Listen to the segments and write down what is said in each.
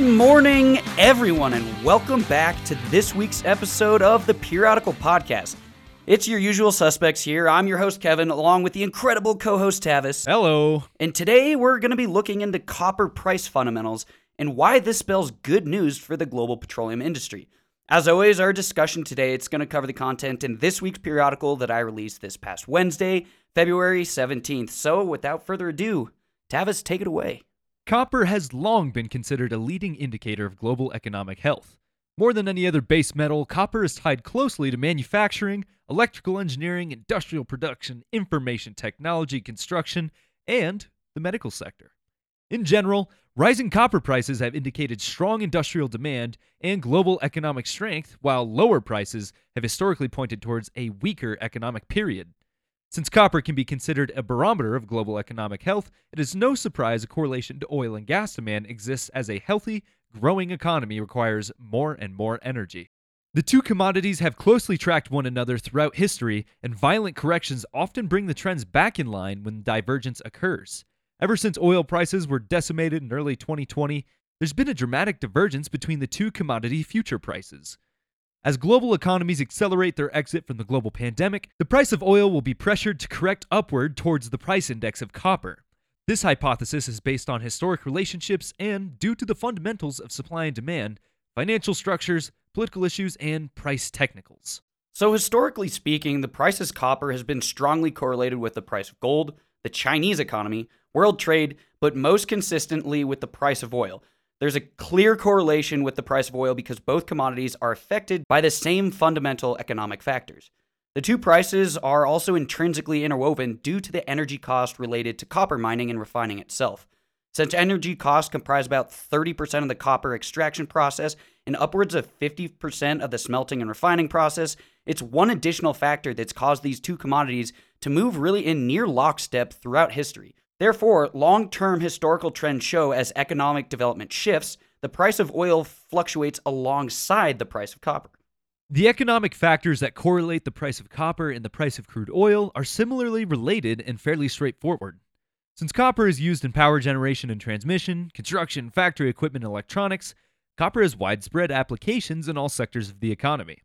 Good morning, everyone, and welcome back to this week's episode of the Periodical Podcast. It's your usual suspects here. I'm your host, Kevin, along with the incredible co host, Tavis. Hello. And today we're going to be looking into copper price fundamentals and why this spells good news for the global petroleum industry. As always, our discussion today it's going to cover the content in this week's periodical that I released this past Wednesday, February 17th. So, without further ado, Tavis, take it away. Copper has long been considered a leading indicator of global economic health. More than any other base metal, copper is tied closely to manufacturing, electrical engineering, industrial production, information technology, construction, and the medical sector. In general, rising copper prices have indicated strong industrial demand and global economic strength, while lower prices have historically pointed towards a weaker economic period. Since copper can be considered a barometer of global economic health, it is no surprise a correlation to oil and gas demand exists as a healthy, growing economy requires more and more energy. The two commodities have closely tracked one another throughout history, and violent corrections often bring the trends back in line when divergence occurs. Ever since oil prices were decimated in early 2020, there's been a dramatic divergence between the two commodity future prices. As global economies accelerate their exit from the global pandemic, the price of oil will be pressured to correct upward towards the price index of copper. This hypothesis is based on historic relationships and due to the fundamentals of supply and demand, financial structures, political issues, and price technicals. So, historically speaking, the price of copper has been strongly correlated with the price of gold, the Chinese economy, world trade, but most consistently with the price of oil. There's a clear correlation with the price of oil because both commodities are affected by the same fundamental economic factors. The two prices are also intrinsically interwoven due to the energy cost related to copper mining and refining itself. Since energy costs comprise about 30% of the copper extraction process and upwards of 50% of the smelting and refining process, it's one additional factor that's caused these two commodities to move really in near lockstep throughout history. Therefore, long term historical trends show as economic development shifts, the price of oil fluctuates alongside the price of copper. The economic factors that correlate the price of copper and the price of crude oil are similarly related and fairly straightforward. Since copper is used in power generation and transmission, construction, factory equipment, and electronics, copper has widespread applications in all sectors of the economy.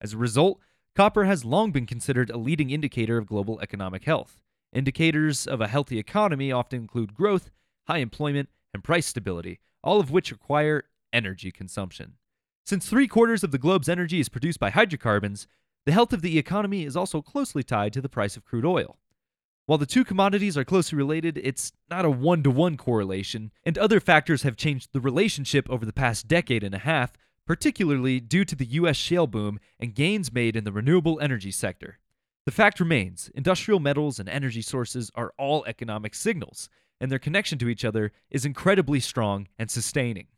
As a result, copper has long been considered a leading indicator of global economic health. Indicators of a healthy economy often include growth, high employment, and price stability, all of which require energy consumption. Since three quarters of the globe's energy is produced by hydrocarbons, the health of the economy is also closely tied to the price of crude oil. While the two commodities are closely related, it's not a one to one correlation, and other factors have changed the relationship over the past decade and a half, particularly due to the U.S. shale boom and gains made in the renewable energy sector. The fact remains industrial metals and energy sources are all economic signals, and their connection to each other is incredibly strong and sustaining.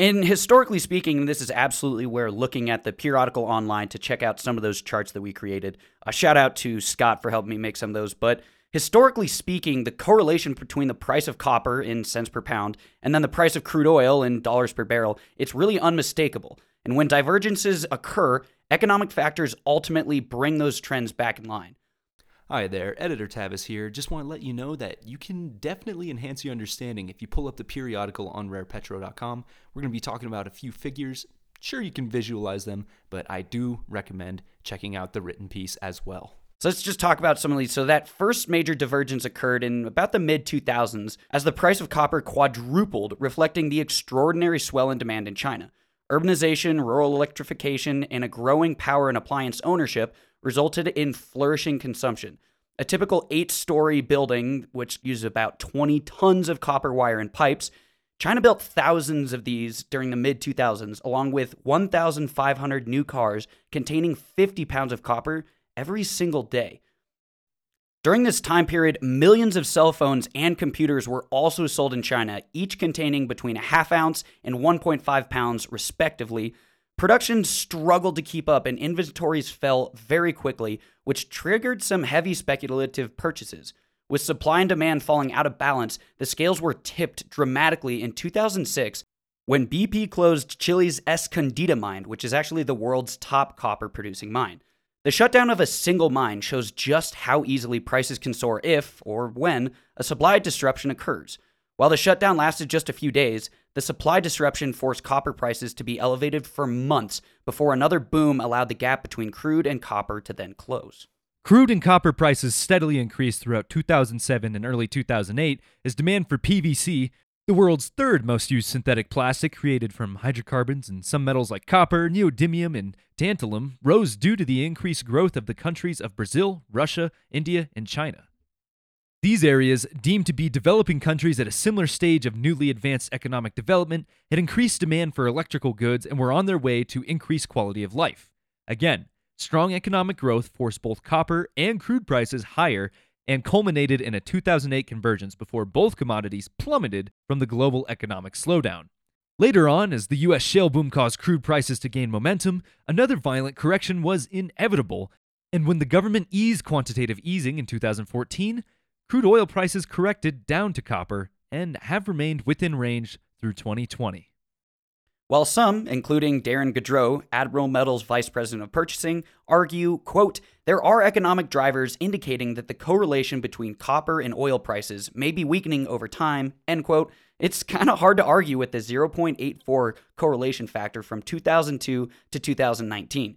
And historically speaking, this is absolutely where looking at the periodical online to check out some of those charts that we created. A shout out to Scott for helping me make some of those. But historically speaking, the correlation between the price of copper in cents per pound and then the price of crude oil in dollars per barrel, it's really unmistakable. And when divergences occur, economic factors ultimately bring those trends back in line. Hi there, Editor Tavis here. Just want to let you know that you can definitely enhance your understanding if you pull up the periodical on rarepetro.com. We're going to be talking about a few figures. Sure, you can visualize them, but I do recommend checking out the written piece as well. So let's just talk about some of these. So that first major divergence occurred in about the mid 2000s as the price of copper quadrupled, reflecting the extraordinary swell in demand in China. Urbanization, rural electrification, and a growing power and appliance ownership resulted in flourishing consumption. A typical eight story building, which uses about 20 tons of copper wire and pipes, China built thousands of these during the mid 2000s, along with 1,500 new cars containing 50 pounds of copper every single day. During this time period, millions of cell phones and computers were also sold in China, each containing between a half ounce and 1.5 pounds, respectively. Production struggled to keep up and inventories fell very quickly, which triggered some heavy speculative purchases. With supply and demand falling out of balance, the scales were tipped dramatically in 2006 when BP closed Chile's Escondida mine, which is actually the world's top copper producing mine. The shutdown of a single mine shows just how easily prices can soar if, or when, a supply disruption occurs. While the shutdown lasted just a few days, the supply disruption forced copper prices to be elevated for months before another boom allowed the gap between crude and copper to then close. Crude and copper prices steadily increased throughout 2007 and early 2008 as demand for PVC, the world's third most used synthetic plastic created from hydrocarbons and some metals like copper, neodymium, and tantalum, rose due to the increased growth of the countries of Brazil, Russia, India, and China. These areas, deemed to be developing countries at a similar stage of newly advanced economic development, had increased demand for electrical goods and were on their way to increased quality of life. Again, strong economic growth forced both copper and crude prices higher and culminated in a 2008 convergence before both commodities plummeted from the global economic slowdown. Later on, as the US shale boom caused crude prices to gain momentum, another violent correction was inevitable, and when the government eased quantitative easing in 2014, crude oil prices corrected down to copper and have remained within range through 2020. While some, including Darren Gaudreau, Admiral Metals Vice President of Purchasing, argue, quote, there are economic drivers indicating that the correlation between copper and oil prices may be weakening over time, end quote, it's kind of hard to argue with the 0.84 correlation factor from 2002 to 2019.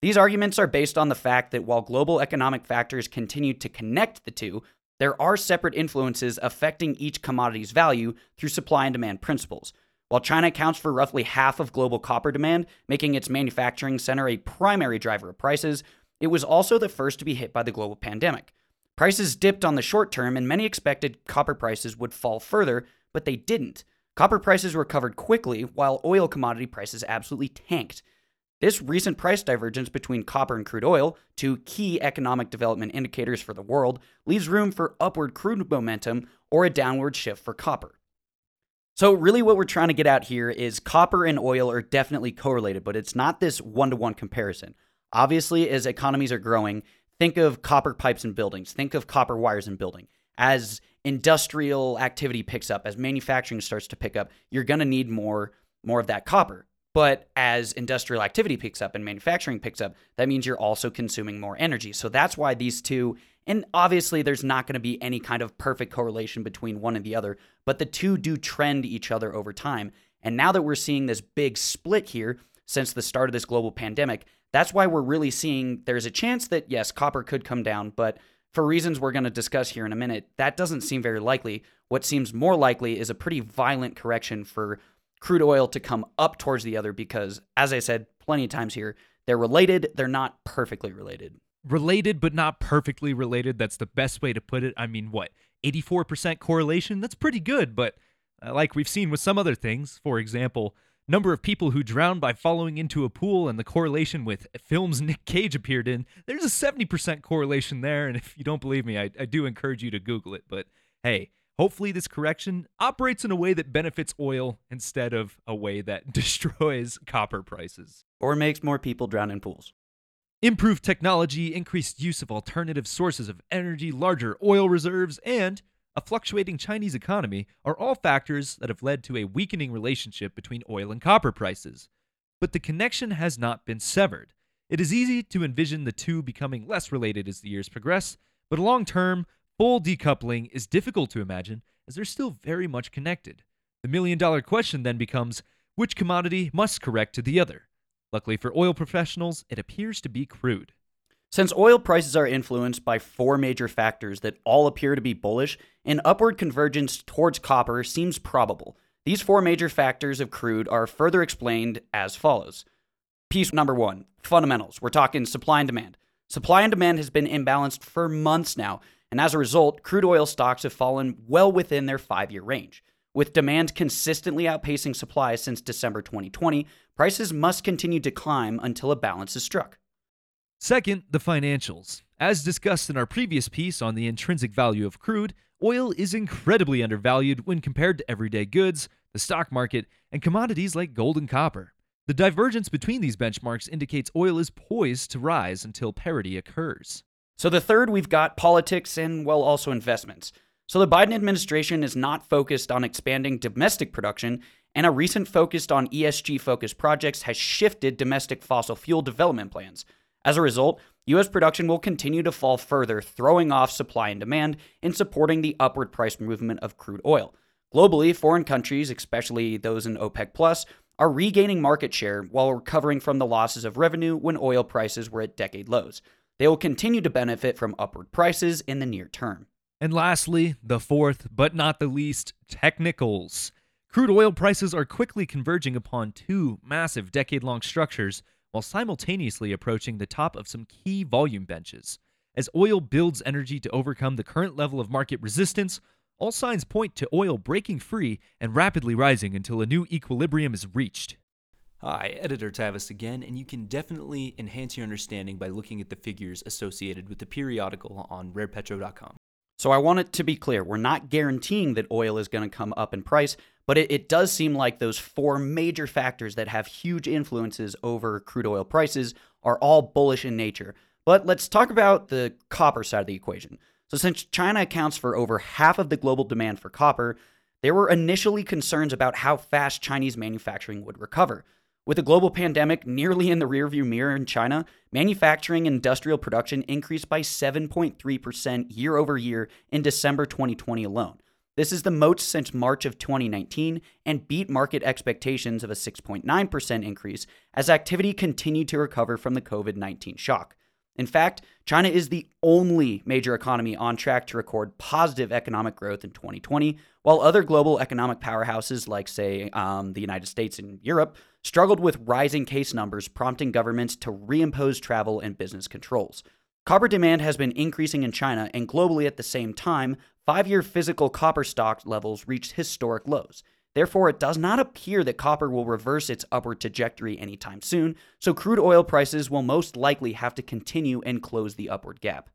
These arguments are based on the fact that while global economic factors continue to connect the two, there are separate influences affecting each commodity's value through supply and demand principles. While China accounts for roughly half of global copper demand, making its manufacturing center a primary driver of prices, it was also the first to be hit by the global pandemic. Prices dipped on the short term, and many expected copper prices would fall further, but they didn't. Copper prices recovered quickly, while oil commodity prices absolutely tanked. This recent price divergence between copper and crude oil, two key economic development indicators for the world, leaves room for upward crude momentum or a downward shift for copper. So, really, what we're trying to get at here is copper and oil are definitely correlated, but it's not this one to one comparison. Obviously, as economies are growing, think of copper pipes in buildings, think of copper wires in building. As industrial activity picks up, as manufacturing starts to pick up, you're going to need more more of that copper. But as industrial activity picks up and manufacturing picks up, that means you're also consuming more energy. So that's why these two, and obviously there's not going to be any kind of perfect correlation between one and the other, but the two do trend each other over time. And now that we're seeing this big split here since the start of this global pandemic, that's why we're really seeing there's a chance that, yes, copper could come down, but for reasons we're going to discuss here in a minute, that doesn't seem very likely. What seems more likely is a pretty violent correction for crude oil to come up towards the other because, as I said plenty of times here, they're related, they're not perfectly related. Related, but not perfectly related. That's the best way to put it. I mean, what, 84% correlation? That's pretty good, but uh, like we've seen with some other things, for example, number of people who drowned by falling into a pool and the correlation with films Nick Cage appeared in, there's a 70% correlation there. And if you don't believe me, I, I do encourage you to Google it. But hey, Hopefully, this correction operates in a way that benefits oil instead of a way that destroys copper prices. Or makes more people drown in pools. Improved technology, increased use of alternative sources of energy, larger oil reserves, and a fluctuating Chinese economy are all factors that have led to a weakening relationship between oil and copper prices. But the connection has not been severed. It is easy to envision the two becoming less related as the years progress, but long term, Full decoupling is difficult to imagine as they're still very much connected. The million dollar question then becomes which commodity must correct to the other? Luckily for oil professionals, it appears to be crude. Since oil prices are influenced by four major factors that all appear to be bullish, an upward convergence towards copper seems probable. These four major factors of crude are further explained as follows. Piece number one fundamentals. We're talking supply and demand. Supply and demand has been imbalanced for months now, and as a result, crude oil stocks have fallen well within their five year range. With demand consistently outpacing supply since December 2020, prices must continue to climb until a balance is struck. Second, the financials. As discussed in our previous piece on the intrinsic value of crude, oil is incredibly undervalued when compared to everyday goods, the stock market, and commodities like gold and copper. The divergence between these benchmarks indicates oil is poised to rise until parity occurs. So the third, we've got politics and, well, also investments. So the Biden administration is not focused on expanding domestic production, and a recent focus on ESG focused projects has shifted domestic fossil fuel development plans. As a result, U.S. production will continue to fall further, throwing off supply and demand and supporting the upward price movement of crude oil. Globally, foreign countries, especially those in OPEC Plus, are regaining market share while recovering from the losses of revenue when oil prices were at decade lows. They will continue to benefit from upward prices in the near term. And lastly, the fourth, but not the least, technicals. Crude oil prices are quickly converging upon two massive decade long structures while simultaneously approaching the top of some key volume benches. As oil builds energy to overcome the current level of market resistance, all signs point to oil breaking free and rapidly rising until a new equilibrium is reached. Hi, Editor Tavis again, and you can definitely enhance your understanding by looking at the figures associated with the periodical on rarepetro.com. So I want it to be clear we're not guaranteeing that oil is going to come up in price, but it, it, does seem like those four major factors that have huge influences over crude oil prices are all bullish in nature. But let's talk about the copper side of the equation. So, since China accounts for over half of the global demand for copper, there were initially concerns about how fast Chinese manufacturing would recover. With the global pandemic nearly in the rearview mirror in China, manufacturing and industrial production increased by 7.3% year over year in December 2020 alone. This is the most since March of 2019 and beat market expectations of a 6.9% increase as activity continued to recover from the COVID 19 shock. In fact, China is the only major economy on track to record positive economic growth in 2020, while other global economic powerhouses like, say, um, the United States and Europe struggled with rising case numbers, prompting governments to reimpose travel and business controls. Copper demand has been increasing in China, and globally at the same time, five year physical copper stock levels reached historic lows. Therefore, it does not appear that copper will reverse its upward trajectory anytime soon, so crude oil prices will most likely have to continue and close the upward gap.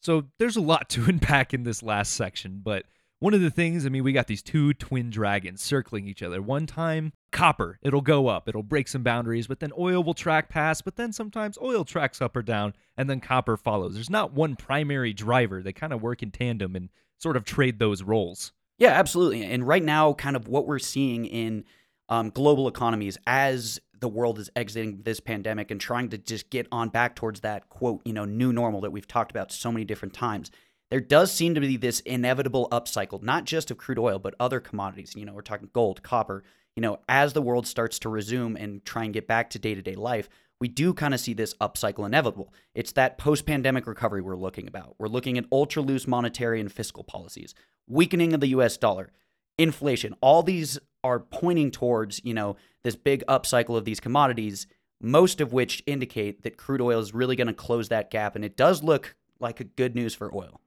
So there's a lot to unpack in this last section, but one of the things, I mean, we got these two twin dragons circling each other. One time, copper, it'll go up, it'll break some boundaries, but then oil will track past, but then sometimes oil tracks up or down, and then copper follows. There's not one primary driver. They kind of work in tandem and sort of trade those roles. Yeah, absolutely. And right now, kind of what we're seeing in um, global economies as the world is exiting this pandemic and trying to just get on back towards that quote, you know, new normal that we've talked about so many different times. There does seem to be this inevitable upcycle, not just of crude oil, but other commodities. You know, we're talking gold, copper. You know, as the world starts to resume and try and get back to day to day life, we do kind of see this upcycle inevitable. It's that post pandemic recovery we're looking about. We're looking at ultra loose monetary and fiscal policies weakening of the US dollar, inflation. All these are pointing towards, you know, this big upcycle of these commodities, most of which indicate that crude oil is really going to close that gap and it does look like a good news for oil.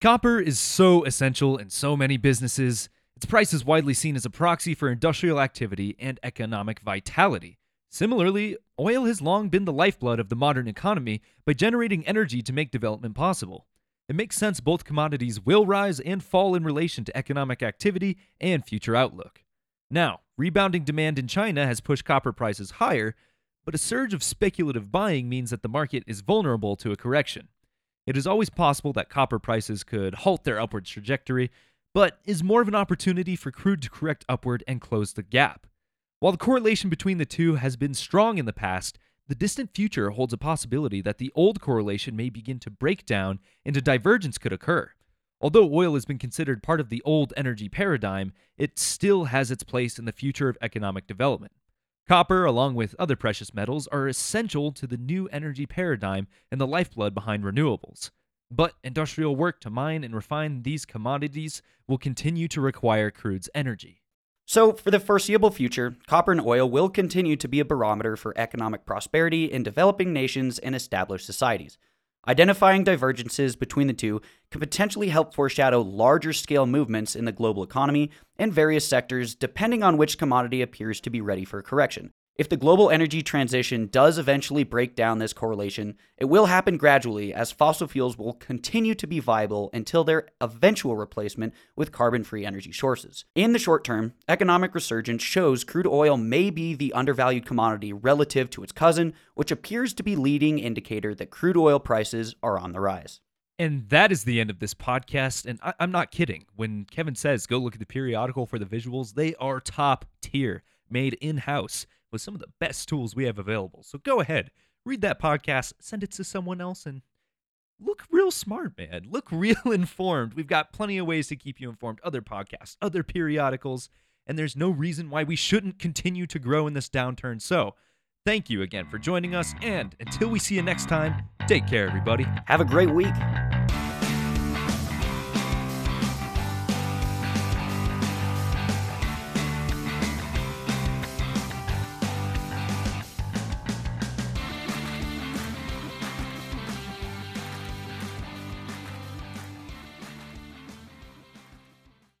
Copper is so essential in so many businesses. Its price is widely seen as a proxy for industrial activity and economic vitality. Similarly, oil has long been the lifeblood of the modern economy by generating energy to make development possible. It makes sense both commodities will rise and fall in relation to economic activity and future outlook. Now, rebounding demand in China has pushed copper prices higher, but a surge of speculative buying means that the market is vulnerable to a correction. It is always possible that copper prices could halt their upward trajectory, but is more of an opportunity for crude to correct upward and close the gap. While the correlation between the two has been strong in the past, the distant future holds a possibility that the old correlation may begin to break down and a divergence could occur. Although oil has been considered part of the old energy paradigm, it still has its place in the future of economic development. Copper, along with other precious metals, are essential to the new energy paradigm and the lifeblood behind renewables. But industrial work to mine and refine these commodities will continue to require crude's energy. So, for the foreseeable future, copper and oil will continue to be a barometer for economic prosperity in developing nations and established societies. Identifying divergences between the two can potentially help foreshadow larger scale movements in the global economy and various sectors, depending on which commodity appears to be ready for correction. If the global energy transition does eventually break down this correlation, it will happen gradually as fossil fuels will continue to be viable until their eventual replacement with carbon free energy sources. In the short term, economic resurgence shows crude oil may be the undervalued commodity relative to its cousin, which appears to be leading indicator that crude oil prices are on the rise. And that is the end of this podcast. And I- am not kidding. When Kevin says go look at the periodical for the visuals, they are top tier, made in house with some of the best tools we have available. So go ahead, read that podcast, send it to someone else, and look real smart, man. Look real informed. We've got plenty of ways to keep you informed. Other podcasts, other periodicals, and there's no reason why we shouldn't continue to grow in this downturn. So, thank you again for joining us, and until we see you next time, take care, everybody. Have a great week.